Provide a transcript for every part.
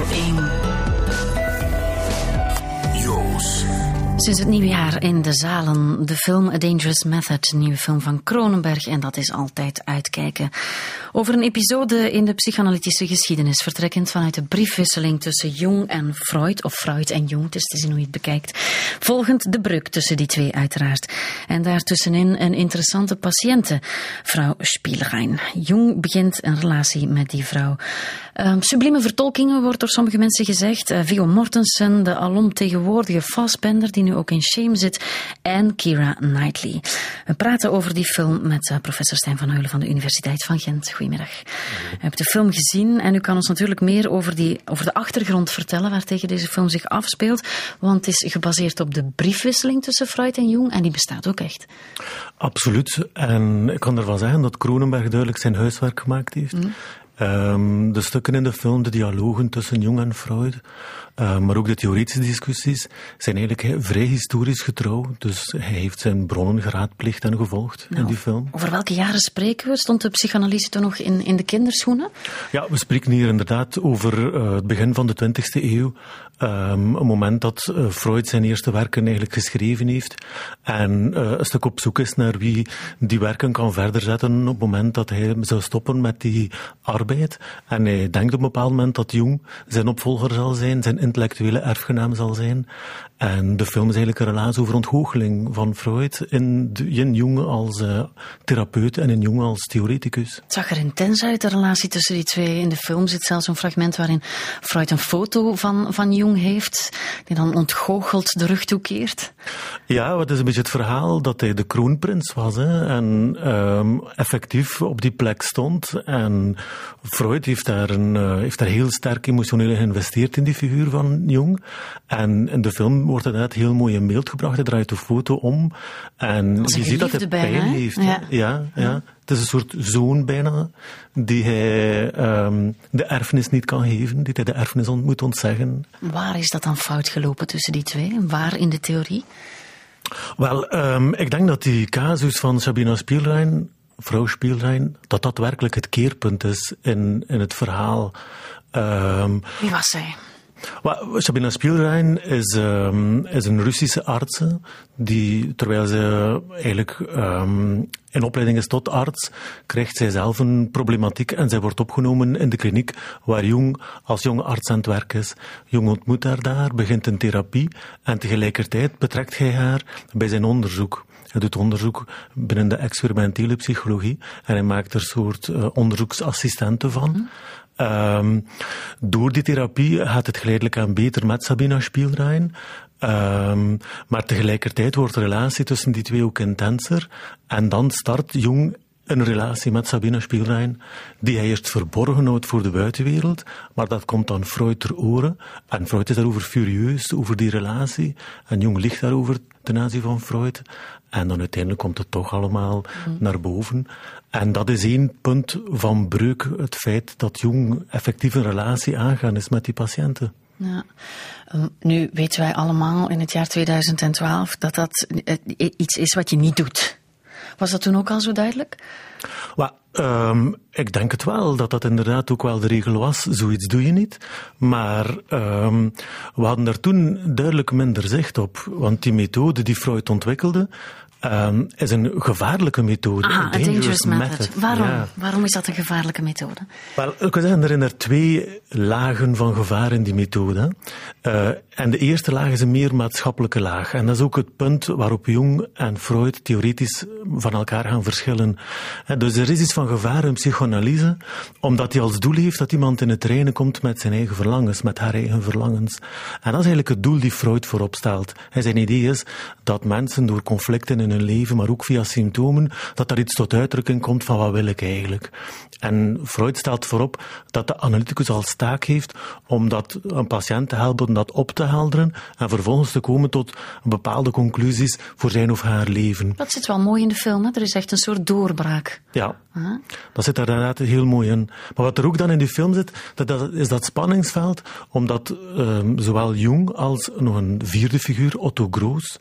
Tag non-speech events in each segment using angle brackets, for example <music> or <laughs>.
Radio 1. Joost. Sinds het nieuwe jaar in de zalen de film A Dangerous Method, een nieuwe film van Cronenberg. En dat is altijd uitkijken. Over een episode in de psychoanalytische geschiedenis, vertrekkend vanuit de briefwisseling tussen Jung en Freud, of Freud en Jung, het is te zien hoe je het bekijkt. Volgend de brug tussen die twee uiteraard. En daartussenin een interessante patiënte, vrouw Spielrein. Jung begint een relatie met die vrouw. Um, sublieme vertolkingen wordt door sommige mensen gezegd. Uh, Viggo Mortensen, de alomtegenwoordige Fassbender, die nu ook in Shame zit, en Kira Knightley. We praten over die film met uh, professor Stijn van Heulen van de Universiteit van Gent. Goedemiddag. U hebt de film gezien en u kan ons natuurlijk meer over, die, over de achtergrond vertellen waartegen deze film zich afspeelt, want het is gebaseerd op de briefwisseling tussen Freud en Jung en die bestaat ook echt. Absoluut. En ik kan ervan zeggen dat Kronenberg duidelijk zijn huiswerk gemaakt heeft. Mm. Um, de stukken in de film, de dialogen tussen Jung en Freud, uh, maar ook de theoretische discussies, zijn eigenlijk vrij historisch getrouw. Dus hij heeft zijn bronnen geraadplicht en gevolgd nou, in die film. Over welke jaren spreken we? Stond de psychanalyse toen nog in, in de kinderschoenen? Ja, we spreken hier inderdaad over uh, het begin van de 20e eeuw. Um, een moment dat uh, Freud zijn eerste werken eigenlijk geschreven heeft. En een stuk op zoek is naar wie die werken kan verder zetten op het moment dat hij zou stoppen met die arbeid. En hij denkt op een bepaald moment dat Jung zijn opvolger zal zijn, zijn intellectuele erfgenaam zal zijn. En de film is eigenlijk een relatie over ontgoocheling van Freud in, in Jung als uh, therapeut en in Jung als theoreticus. Het zag er intens uit, de relatie tussen die twee. In de film zit zelfs een fragment waarin Freud een foto van, van Jung heeft, die dan ontgoocheld de rug toekeert. Ja, wat is een beetje het verhaal dat hij de kroonprins was hè, en um, effectief op die plek stond. En Freud heeft daar, een, uh, heeft daar heel sterk emotioneel geïnvesteerd in die figuur van Jung. En in de film wordt inderdaad heel mooi in beeld gebracht. Hij draait de foto om en je ziet dat hij pijn bijna, heeft. Ja. Ja, ja. Het is een soort zoon bijna, die hij um, de erfenis niet kan geven, die hij de erfenis moet ontzeggen. Waar is dat dan fout gelopen tussen die twee? Waar in de theorie? Wel, um, ik denk dat die casus van Sabina Spielrein, vrouw Spielrein, dat dat werkelijk het keerpunt is in, in het verhaal. Um, Wie was zij? Sabina Spielrein is, um, is een Russische arts die, terwijl ze eigenlijk um, in opleiding is tot arts, krijgt zij zelf een problematiek en zij wordt opgenomen in de kliniek waar Jung als jonge arts aan het werk is. Jung ontmoet haar daar, begint een therapie en tegelijkertijd betrekt hij haar bij zijn onderzoek. Hij doet onderzoek binnen de experimentele psychologie en hij maakt er soort uh, onderzoeksassistenten van. Um, door die therapie gaat het geleidelijk aan beter met Sabina Spielrein. Um, maar tegelijkertijd wordt de relatie tussen die twee ook intenser. En dan start Jung een relatie met Sabina Spielrein, die hij eerst verborgen houdt voor de buitenwereld, maar dat komt dan Freud ter oren. En Freud is daarover furieus, over die relatie. En Jung ligt daarover ten aanzien van Freud. En dan uiteindelijk komt het toch allemaal mm. naar boven. En dat is één punt van breuk, het feit dat Jung effectief een relatie aangaan is met die patiënten. Ja. Um, nu weten wij allemaal in het jaar 2012 dat dat uh, iets is wat je niet doet. Was dat toen ook al zo duidelijk? Well, um, ik denk het wel, dat dat inderdaad ook wel de regel was. Zoiets doe je niet. Maar um, we hadden daar toen duidelijk minder zicht op. Want die methode die Freud ontwikkelde, um, is een gevaarlijke methode. Ah, een dangerous, dangerous method. method. Waarom? Ja. Waarom is dat een gevaarlijke methode? Wel, ik wil zeggen, er zijn er twee lagen van gevaar in die methode. Uh, en de eerste laag is een meer maatschappelijke laag. En dat is ook het punt waarop Jung en Freud theoretisch van elkaar gaan verschillen. Dus er is iets van gevaar in psychoanalyse, omdat hij als doel heeft dat iemand in het reinen komt met zijn eigen verlangens, met haar eigen verlangens. En dat is eigenlijk het doel die Freud voorop stelt. En zijn idee is dat mensen door conflicten in hun leven, maar ook via symptomen, dat daar iets tot uitdrukking komt van wat wil ik eigenlijk. En Freud stelt voorop dat de analyticus al staak heeft om dat een patiënt te helpen dat op te helderen en vervolgens te komen tot bepaalde conclusies voor zijn of haar leven. Dat zit wel mooi in de film, hè? er is echt een soort doorbraak. Ja, uh-huh. dat zit daar inderdaad heel mooi in. Maar wat er ook dan in die film zit, dat, dat is dat spanningsveld, omdat um, zowel Jung als nog een vierde figuur, Otto Groos,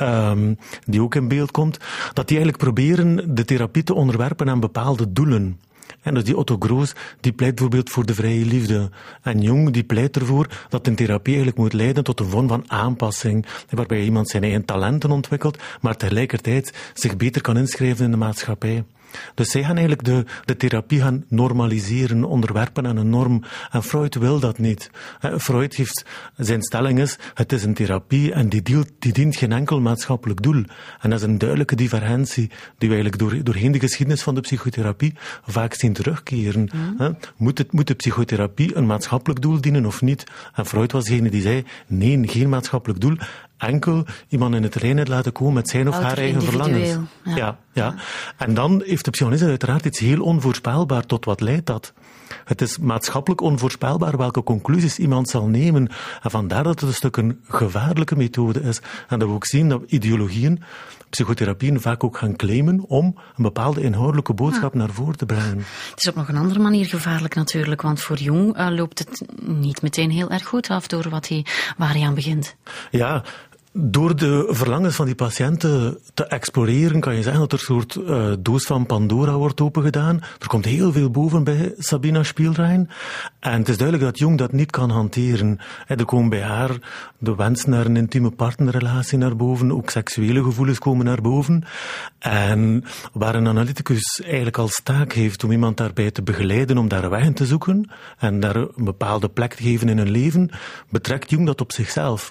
um, die ook in beeld komt, dat die eigenlijk proberen de therapie te onderwerpen aan bepaalde doelen. En dus die Otto Groos, die pleit bijvoorbeeld voor de vrije liefde. En Jung, die pleit ervoor dat een therapie eigenlijk moet leiden tot een vorm van aanpassing, waarbij iemand zijn eigen talenten ontwikkelt, maar tegelijkertijd zich beter kan inschrijven in de maatschappij. Dus zij gaan eigenlijk de, de therapie gaan normaliseren, onderwerpen aan een norm. En Freud wil dat niet. Freud heeft, zijn stelling is, het is een therapie en die, dient, die dient geen enkel maatschappelijk doel. En dat is een duidelijke divergentie die we eigenlijk door, doorheen de geschiedenis van de psychotherapie vaak zien terugkeren. Mm. Moet, het, moet de psychotherapie een maatschappelijk doel dienen of niet? En Freud was degene die zei, nee, geen maatschappelijk doel enkel iemand in het reinen laten komen met zijn of haar eigen verlangens. Ja. ja. Ja, En dan heeft de psychanalist uiteraard iets heel onvoorspelbaar. Tot wat leidt dat? Het is maatschappelijk onvoorspelbaar welke conclusies iemand zal nemen. En vandaar dat het een stuk een gevaarlijke methode is. En dat we ook zien dat ideologieën, psychotherapieën vaak ook gaan claimen om een bepaalde inhoudelijke boodschap naar voren te brengen. Het is op nog een andere manier gevaarlijk natuurlijk, want voor Jong uh, loopt het niet meteen heel erg goed af door wat hij, waar hij aan begint. Ja, door de verlangens van die patiënten te exploreren, kan je zeggen dat er een soort uh, doos van Pandora wordt opengedaan. Er komt heel veel boven bij Sabina Spielrein. En het is duidelijk dat Jung dat niet kan hanteren. Er komen bij haar de wens naar een intieme partnerrelatie naar boven, ook seksuele gevoelens komen naar boven. En waar een analyticus eigenlijk als taak heeft om iemand daarbij te begeleiden om daar weg te zoeken en daar een bepaalde plek te geven in hun leven, betrekt Jung dat op zichzelf.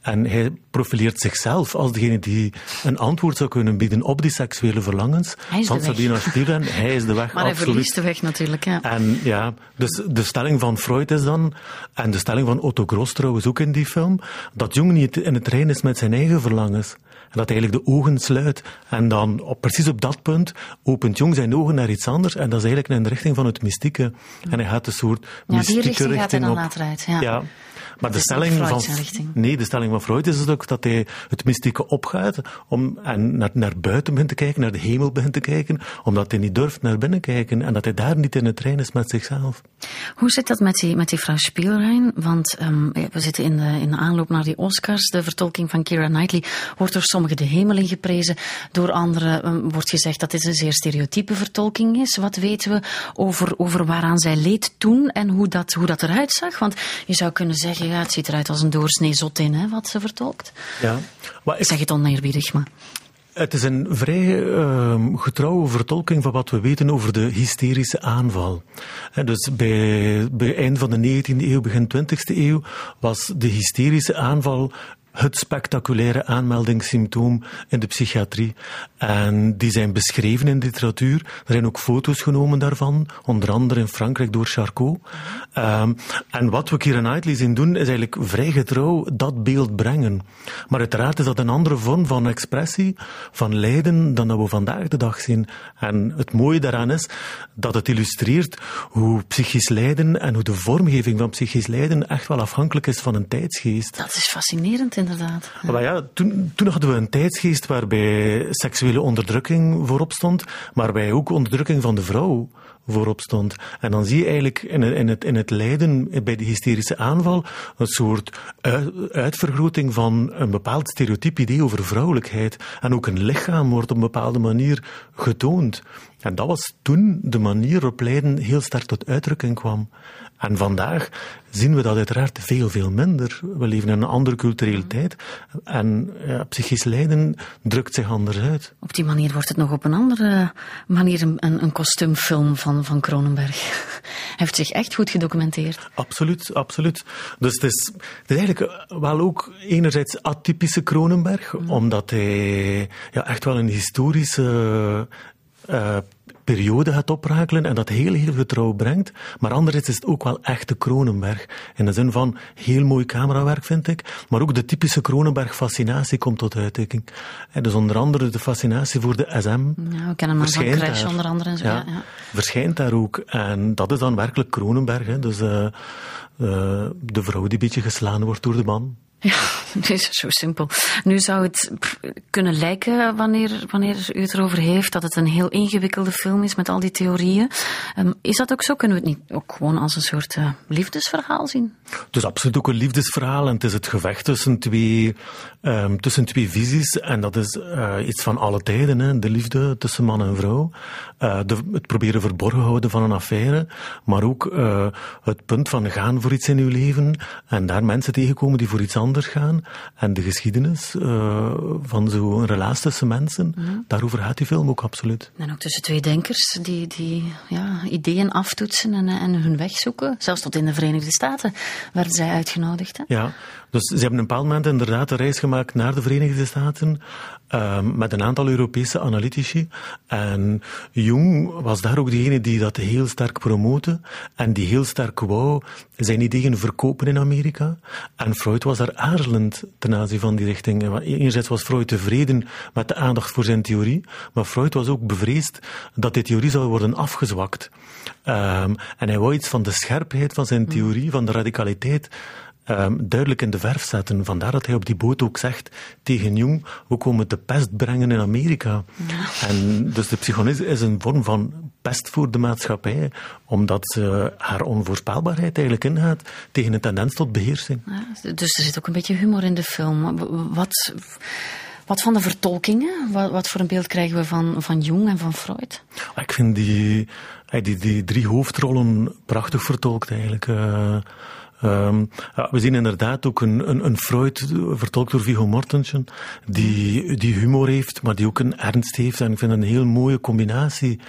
En hij profileert zichzelf als degene die een antwoord zou kunnen bieden op die seksuele verlangens van Sabina. Hij is de weg, <laughs> Maar hij verliest de weg natuurlijk, ja. En ja, dus de stelling van Freud is dan, en de stelling van Otto Gross trouwens ook in die film, dat Jung niet in het rein is met zijn eigen verlangens. En dat hij eigenlijk de ogen sluit. En dan, op, precies op dat punt, opent Jung zijn ogen naar iets anders. En dat is eigenlijk in de richting van het mystieke. En hij gaat een soort ja, mystieke die richting, gaat hij dan later uit, ja. ja. Maar de stelling, van, nee, de stelling van Freud is dus ook dat hij het mystieke opgaat om, en naar, naar buiten begint te kijken, naar de hemel begint te kijken, omdat hij niet durft naar binnen kijken en dat hij daar niet in het trein is met zichzelf. Hoe zit dat met die, met die vrouw Spielrein? Want um, we zitten in de, in de aanloop naar die Oscars. De vertolking van Kira Knightley wordt door sommigen de hemel in geprezen. Door anderen um, wordt gezegd dat dit een zeer stereotype vertolking is. Wat weten we over, over waaraan zij leed toen en hoe dat, hoe dat eruit zag? Want je zou kunnen zeggen, ja, het ziet eruit als een doorsnee zotin, hè, wat ze vertolkt. Ja. Maar ik zeg het oneerbiedig, maar... Het is een vrij uh, getrouwe vertolking van wat we weten over de hysterische aanval. En dus bij, bij eind van de 19e eeuw, begin 20e eeuw, was de hysterische aanval het spectaculaire aanmeldingssymptoom in de psychiatrie. En die zijn beschreven in de literatuur. Er zijn ook foto's genomen daarvan, onder andere in Frankrijk door Charcot. Um, en wat we Kira Knightley zien doen, is eigenlijk vrij getrouw dat beeld brengen. Maar uiteraard is dat een andere vorm van expressie, van lijden, dan dat we vandaag de dag zien. En het mooie daaraan is dat het illustreert hoe psychisch lijden en hoe de vormgeving van psychisch lijden echt wel afhankelijk is van een tijdsgeest. Dat is fascinerend inderdaad. Maar ja, toen, toen hadden we een tijdsgeest waarbij seksuele onderdrukking voorop stond, maar waarbij ook onderdrukking van de vrouw voorop stond. En dan zie je eigenlijk in in het, in het lijden bij de hysterische aanval een soort uitvergroting van een bepaald stereotyp idee over vrouwelijkheid. En ook een lichaam wordt op een bepaalde manier getoond. En dat was toen de manier waarop lijden heel sterk tot uitdrukking kwam. En vandaag zien we dat uiteraard veel, veel minder. We leven in een andere culturele tijd en ja, psychisch lijden drukt zich anders uit. Op die manier wordt het nog op een andere manier een, een kostuumfilm van, van Kronenberg. Hij heeft zich echt goed gedocumenteerd. Absoluut, absoluut. Dus het is, het is eigenlijk wel ook enerzijds atypische Kronenberg, mm. omdat hij ja, echt wel een historische uh, periode gaat oprakelen en dat heel, heel getrouw brengt. Maar anderzijds is het ook wel echte Kronenberg. In de zin van heel mooi camerawerk, vind ik. Maar ook de typische Kronenberg-fascinatie komt tot uitdrukking. En dus onder andere de fascinatie voor de SM. Ja, we kennen hem van Crash daar. onder andere. En zo, ja, ja, Verschijnt daar ook. En dat is dan werkelijk Kronenberg. Hè. Dus uh, uh, de vrouw die een beetje geslaan wordt door de man. Ja, <laughs> het is zo simpel. Nu zou het kunnen lijken, wanneer, wanneer u het erover heeft, dat het een heel ingewikkelde film is met al die theorieën. Um, is dat ook zo? Kunnen we het niet ook gewoon als een soort uh, liefdesverhaal zien? Het is absoluut ook een liefdesverhaal en het is het gevecht tussen twee, um, tussen twee visies. En dat is uh, iets van alle tijden, hè? de liefde tussen man en vrouw. De, het proberen verborgen houden van een affaire, maar ook het punt van gaan voor iets in uw leven en daar mensen tegenkomen die voor iets anders gaan. En de geschiedenis van zo'n relatie tussen mensen, mm. daarover gaat die film ook absoluut. En ook tussen twee denkers die, die ja, ideeën aftoetsen en, en hun weg zoeken. Zelfs tot in de Verenigde Staten werden zij uitgenodigd. Hè? Ja, dus ze hebben een bepaald moment inderdaad een reis gemaakt naar de Verenigde Staten um, met een aantal Europese analytici. En Jung was daar ook degene die dat heel sterk promoten en die heel sterk wou zijn ideeën verkopen in Amerika. En Freud was daar aarzelend ten aanzien van die richting. Enerzijds was Freud tevreden met de aandacht voor zijn theorie, maar Freud was ook bevreesd dat die theorie zou worden afgezwakt. Um, en hij wou iets van de scherpheid van zijn theorie, van de radicaliteit um, duidelijk in de verf zetten. Vandaar dat hij op die boot ook zegt tegen Jung, we komen de pest brengen in Amerika. Ja. En dus de psychologie is een vorm van pest voor de maatschappij, omdat ze haar onvoorspelbaarheid eigenlijk ingaat tegen een tendens tot beheersing. Ja, dus er zit ook een beetje humor in de film. Wat... Wat van de vertolkingen? Wat, wat, voor een beeld krijgen we van, van Jung en van Freud? Ik vind die, die, die drie hoofdrollen prachtig vertolkt eigenlijk. Um, ja, we zien inderdaad ook een, een, een Freud, vertolkt door Viggo Mortensen, die, die humor heeft, maar die ook een ernst heeft. En ik vind het een heel mooie combinatie.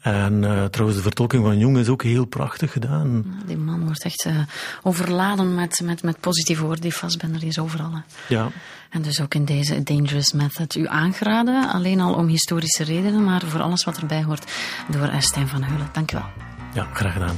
En uh, trouwens, de vertolking van Jung is ook heel prachtig gedaan. Ja, die man wordt echt uh, overladen met, met, met positieve woorden. Die vastbender is overal. Hè. Ja. En dus ook in deze Dangerous Method. U aangeraden, alleen al om historische redenen, maar voor alles wat erbij hoort, door Stijn van Heulen. Dank u wel. Ja, graag gedaan.